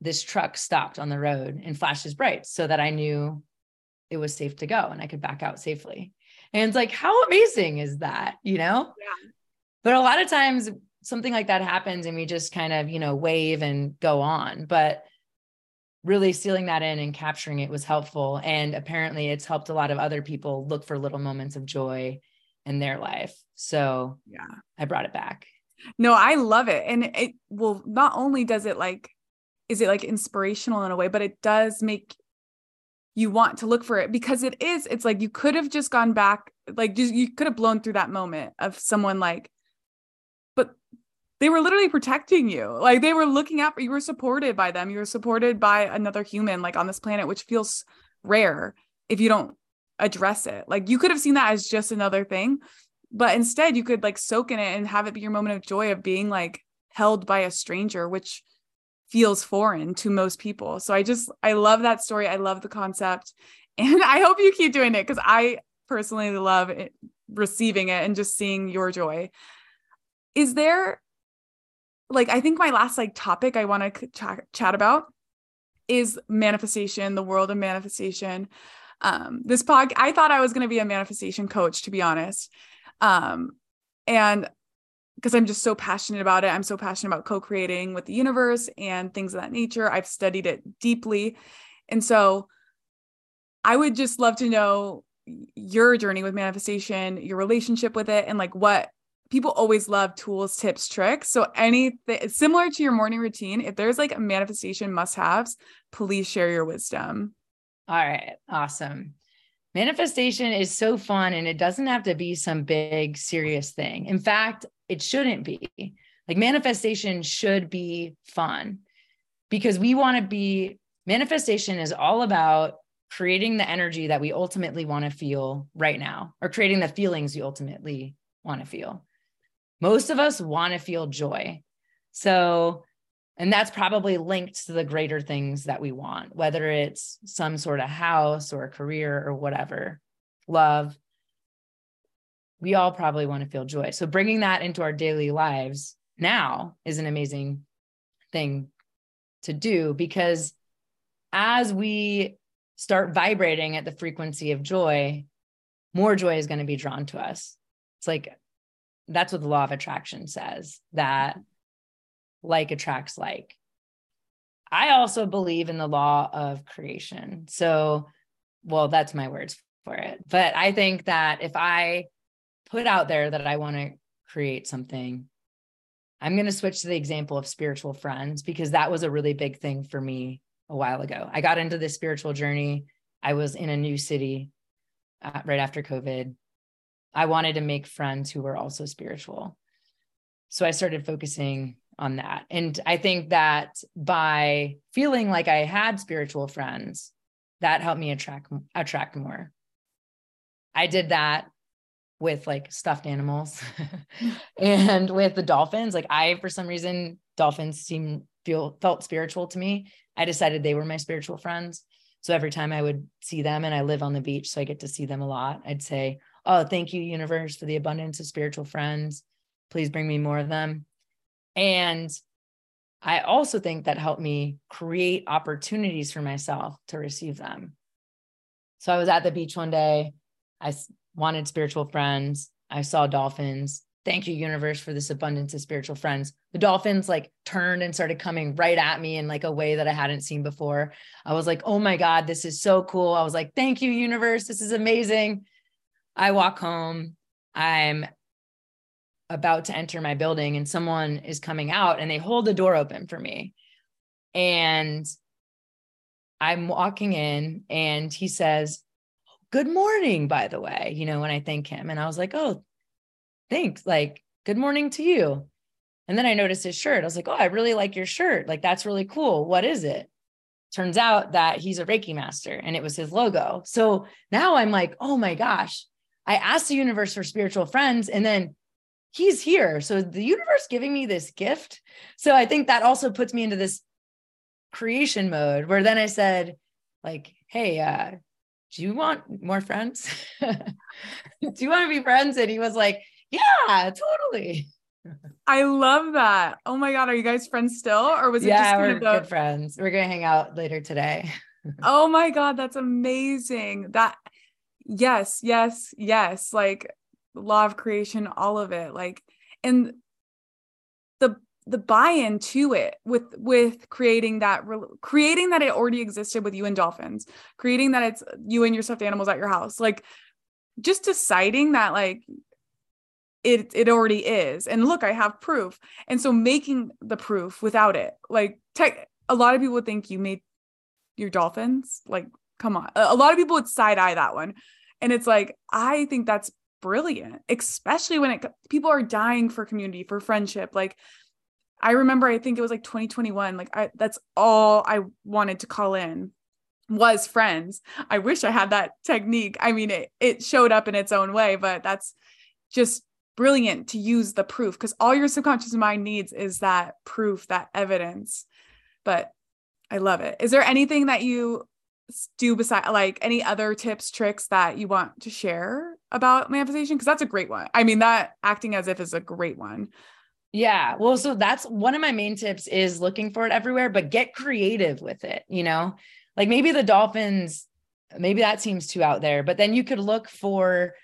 this truck stopped on the road and flashed his brights so that I knew it was safe to go and I could back out safely. And it's like, how amazing is that? You know? Yeah. But a lot of times something like that happens and we just kind of, you know, wave and go on. But really sealing that in and capturing it was helpful. And apparently it's helped a lot of other people look for little moments of joy in their life. So yeah, I brought it back. No, I love it. And it well, not only does it like, is it like inspirational in a way, but it does make you want to look for it because it is it's like you could have just gone back like just you could have blown through that moment of someone like but they were literally protecting you. Like they were looking out for you were supported by them. You were supported by another human like on this planet which feels rare if you don't address it. Like you could have seen that as just another thing but instead you could like soak in it and have it be your moment of joy of being like held by a stranger which feels foreign to most people. So I just I love that story. I love the concept. And I hope you keep doing it cuz I personally love it, receiving it and just seeing your joy. Is there like I think my last like topic I want to ch- chat about is manifestation, the world of manifestation. Um this pod I thought I was going to be a manifestation coach to be honest. Um and because I'm just so passionate about it. I'm so passionate about co creating with the universe and things of that nature. I've studied it deeply. And so I would just love to know your journey with manifestation, your relationship with it, and like what people always love tools, tips, tricks. So anything similar to your morning routine, if there's like a manifestation must haves, please share your wisdom. All right. Awesome. Manifestation is so fun and it doesn't have to be some big serious thing. In fact, it shouldn't be. Like manifestation should be fun because we want to be manifestation is all about creating the energy that we ultimately want to feel right now or creating the feelings we ultimately want to feel. Most of us want to feel joy. So and that's probably linked to the greater things that we want, whether it's some sort of house or a career or whatever, love. We all probably want to feel joy. So bringing that into our daily lives now is an amazing thing to do because as we start vibrating at the frequency of joy, more joy is going to be drawn to us. It's like that's what the law of attraction says that like attracts like. I also believe in the law of creation. So, well, that's my words for it. But I think that if I put out there that I want to create something, I'm going to switch to the example of spiritual friends because that was a really big thing for me a while ago. I got into this spiritual journey. I was in a new city uh, right after COVID. I wanted to make friends who were also spiritual. So I started focusing on that. And I think that by feeling like I had spiritual friends, that helped me attract attract more. I did that with like stuffed animals and with the dolphins. Like I, for some reason, dolphins seem feel felt spiritual to me. I decided they were my spiritual friends. So every time I would see them and I live on the beach, so I get to see them a lot, I'd say, Oh, thank you, universe, for the abundance of spiritual friends. Please bring me more of them. And I also think that helped me create opportunities for myself to receive them. So I was at the beach one day. I wanted spiritual friends. I saw dolphins. Thank you, universe, for this abundance of spiritual friends. The dolphins like turned and started coming right at me in like a way that I hadn't seen before. I was like, oh my God, this is so cool. I was like, thank you, universe. This is amazing. I walk home. I'm about to enter my building and someone is coming out and they hold the door open for me. And I'm walking in and he says, Good morning, by the way, you know, when I thank him. And I was like, Oh, thanks. Like, good morning to you. And then I noticed his shirt. I was like, Oh, I really like your shirt. Like, that's really cool. What is it? Turns out that he's a Reiki master and it was his logo. So now I'm like, Oh my gosh. I asked the universe for spiritual friends. And then he's here. So the universe giving me this gift. So I think that also puts me into this creation mode where then I said, like, hey, uh, do you want more friends? do you want to be friends? And he was like, yeah, totally. I love that. Oh my God. Are you guys friends still? Or was it yeah, just we're the... good friends. We're going to hang out later today. oh my God. That's amazing. That, yes, yes, yes. Like, law of creation, all of it. Like, and the the buy-in to it with with creating that creating that it already existed with you and dolphins creating that it's you and your stuffed animals at your house like just deciding that like it it already is. And look i have proof. And so making the proof without it like tech a lot of people think you made your dolphins like come on. A lot of people would side eye that one. And it's like i think that's brilliant, especially when it people are dying for community, for friendship. Like I remember I think it was like 2021, like I that's all I wanted to call in was friends. I wish I had that technique. I mean, it it showed up in its own way, but that's just brilliant to use the proof because all your subconscious mind needs is that proof, that evidence. But I love it. Is there anything that you do beside like any other tips tricks that you want to share about manifestation? Because that's a great one. I mean that acting as if is a great one. Yeah well so that's one of my main tips is looking for it everywhere but get creative with it you know? Like maybe the dolphins maybe that seems too out there but then you could look for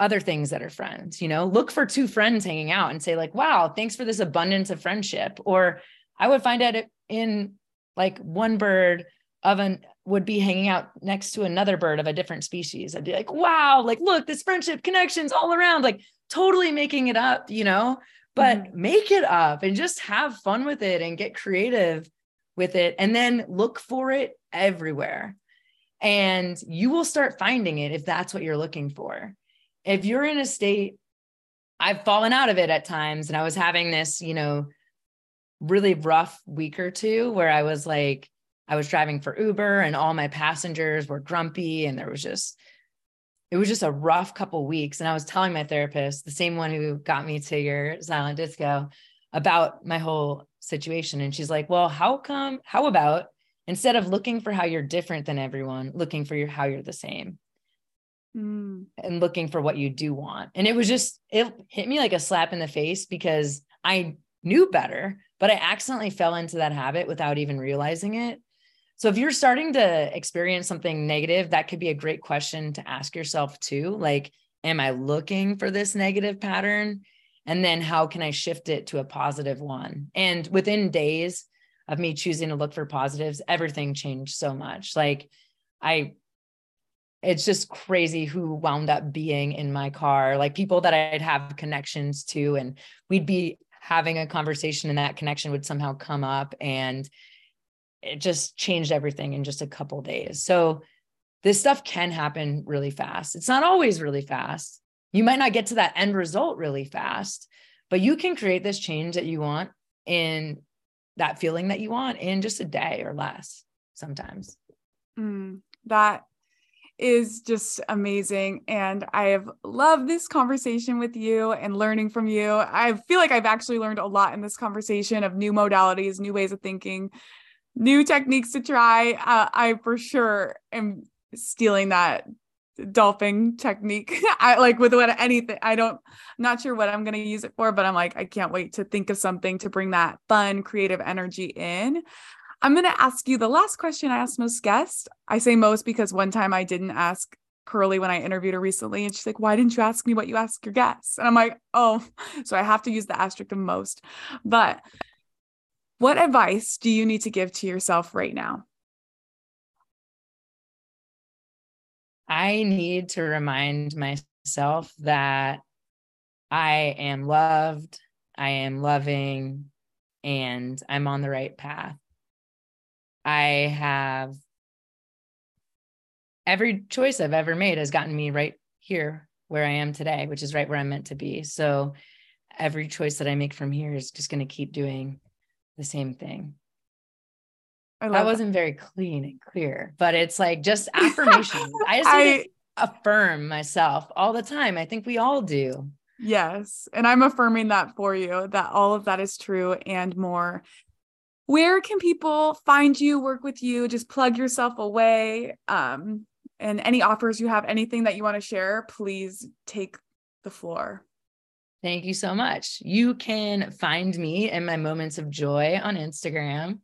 other things that are friends you know? Look for two friends hanging out and say like wow thanks for this abundance of friendship or i would find out in like one bird of an would be hanging out next to another bird of a different species. I'd be like, wow, like look, this friendship connections all around, like totally making it up, you know, but mm-hmm. make it up and just have fun with it and get creative with it and then look for it everywhere. And you will start finding it if that's what you're looking for. If you're in a state, I've fallen out of it at times and I was having this, you know, really rough week or two where I was like, I was driving for Uber and all my passengers were grumpy and there was just it was just a rough couple weeks and I was telling my therapist, the same one who got me to your silent disco about my whole situation and she's like, "Well, how come how about instead of looking for how you're different than everyone, looking for your how you're the same?" Mm. And looking for what you do want. And it was just it hit me like a slap in the face because I knew better, but I accidentally fell into that habit without even realizing it. So if you're starting to experience something negative, that could be a great question to ask yourself too. Like, am I looking for this negative pattern? And then how can I shift it to a positive one? And within days of me choosing to look for positives, everything changed so much. Like, I, it's just crazy who wound up being in my car, like people that I'd have connections to, and we'd be having a conversation and that connection would somehow come up. And it just changed everything in just a couple days. So this stuff can happen really fast. It's not always really fast. You might not get to that end result really fast, but you can create this change that you want in that feeling that you want in just a day or less sometimes. Mm, that is just amazing. And I have loved this conversation with you and learning from you. I feel like I've actually learned a lot in this conversation of new modalities, new ways of thinking, new techniques to try. Uh, I for sure am stealing that dolphin technique. I like with what anything. I don't not sure what I'm going to use it for, but I'm like I can't wait to think of something to bring that fun creative energy in. I'm going to ask you the last question I asked most guests. I say most because one time I didn't ask Curly when I interviewed her recently, and she's like, Why didn't you ask me what you ask your guests? And I'm like, Oh, so I have to use the asterisk of most. But what advice do you need to give to yourself right now? I need to remind myself that I am loved, I am loving, and I'm on the right path. I have every choice I've ever made has gotten me right here where I am today, which is right where I'm meant to be. So every choice that I make from here is just going to keep doing the same thing. I that wasn't that. very clean and clear, but it's like just affirmation. I just I, affirm myself all the time. I think we all do. Yes. And I'm affirming that for you that all of that is true and more where can people find you, work with you, just plug yourself away? Um, and any offers you have, anything that you want to share, please take the floor. Thank you so much. You can find me in my moments of joy on Instagram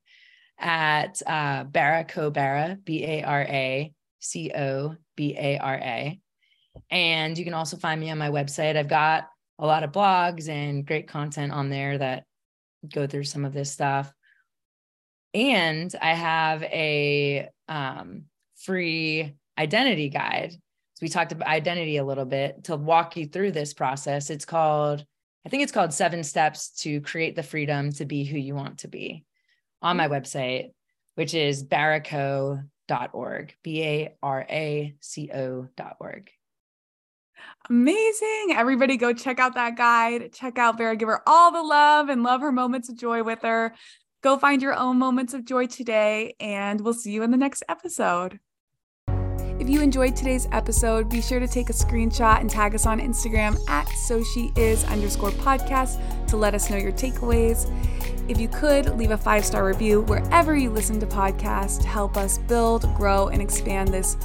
at uh, Bara B A R A C O B A R A. And you can also find me on my website. I've got a lot of blogs and great content on there that go through some of this stuff and I have a um, free identity guide. We talked about identity a little bit to walk you through this process. It's called, I think it's called Seven Steps to Create the Freedom to Be Who You Want to Be on my website, which is baraco.org, B A R A C O.org. Amazing. Everybody go check out that guide. Check out Bara. give her all the love and love her moments of joy with her. Go find your own moments of joy today, and we'll see you in the next episode. If you enjoyed today's episode, be sure to take a screenshot and tag us on Instagram at so is underscore podcast to let us know your takeaways. If you could, leave a five star review wherever you listen to podcasts to help us build, grow, and expand this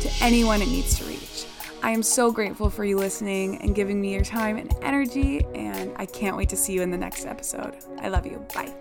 to anyone it needs to reach. I am so grateful for you listening and giving me your time and energy, and I can't wait to see you in the next episode. I love you. Bye.